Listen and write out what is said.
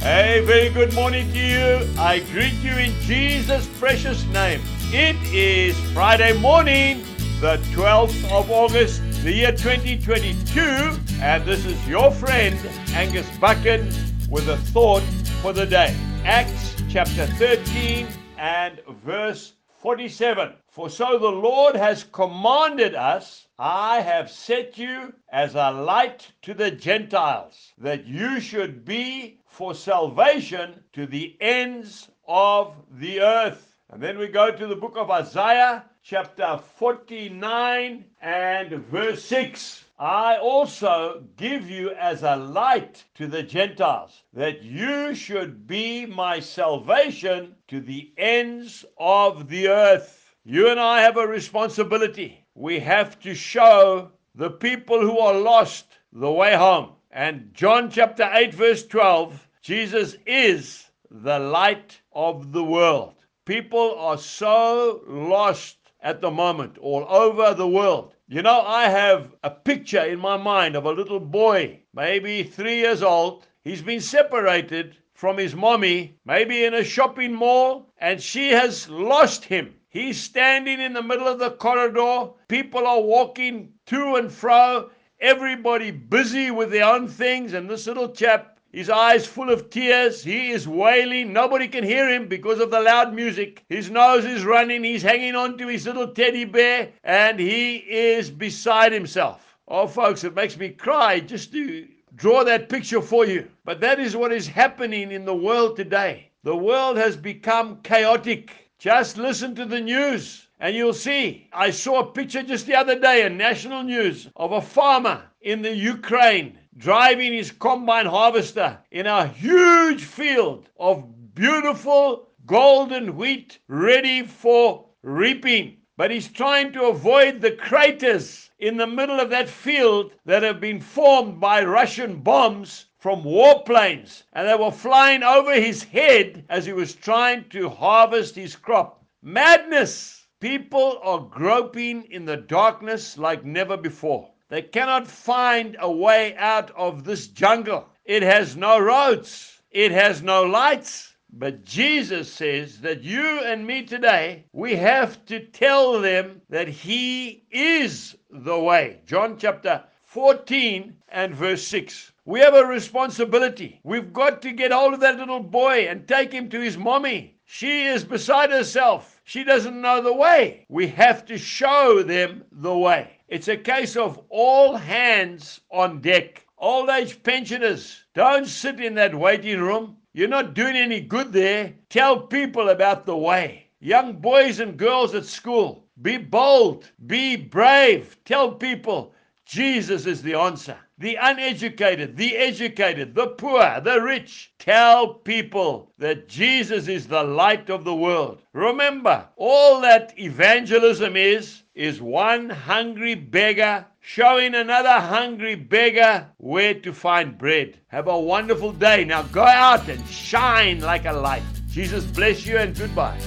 Hey, very good morning to you. I greet you in Jesus' precious name. It is Friday morning, the 12th of August, the year 2022, and this is your friend Angus Buchan with a thought for the day. Acts chapter 13 and verse 47. For so the Lord has commanded us, I have set you as a light to the Gentiles, that you should be for salvation to the ends of the earth. And then we go to the book of Isaiah, chapter 49 and verse 6. I also give you as a light to the Gentiles, that you should be my salvation to the ends of the earth. You and I have a responsibility. We have to show the people who are lost the way home. And John chapter 8, verse 12 Jesus is the light of the world. People are so lost at the moment all over the world. You know, I have a picture in my mind of a little boy, maybe three years old. He's been separated from his mommy, maybe in a shopping mall, and she has lost him. He's standing in the middle of the corridor. People are walking to and fro, everybody busy with their own things, and this little chap his eyes full of tears. He is wailing. Nobody can hear him because of the loud music. His nose is running. He's hanging on to his little teddy bear and he is beside himself. Oh, folks, it makes me cry just to draw that picture for you. But that is what is happening in the world today. The world has become chaotic. Just listen to the news. And you'll see, I saw a picture just the other day in national news of a farmer in the Ukraine driving his combine harvester in a huge field of beautiful golden wheat ready for reaping. But he's trying to avoid the craters in the middle of that field that have been formed by Russian bombs from warplanes. And they were flying over his head as he was trying to harvest his crop. Madness! People are groping in the darkness like never before. They cannot find a way out of this jungle. It has no roads, it has no lights. But Jesus says that you and me today, we have to tell them that He is the way. John chapter 14 and verse 6. We have a responsibility. We've got to get hold of that little boy and take him to his mommy. She is beside herself. She doesn't know the way. We have to show them the way. It's a case of all hands on deck. Old age pensioners, don't sit in that waiting room. You're not doing any good there. Tell people about the way. Young boys and girls at school, be bold, be brave. Tell people Jesus is the answer. The uneducated, the educated, the poor, the rich. Tell people that Jesus is the light of the world. Remember, all that evangelism is, is one hungry beggar showing another hungry beggar where to find bread. Have a wonderful day. Now go out and shine like a light. Jesus bless you and goodbye.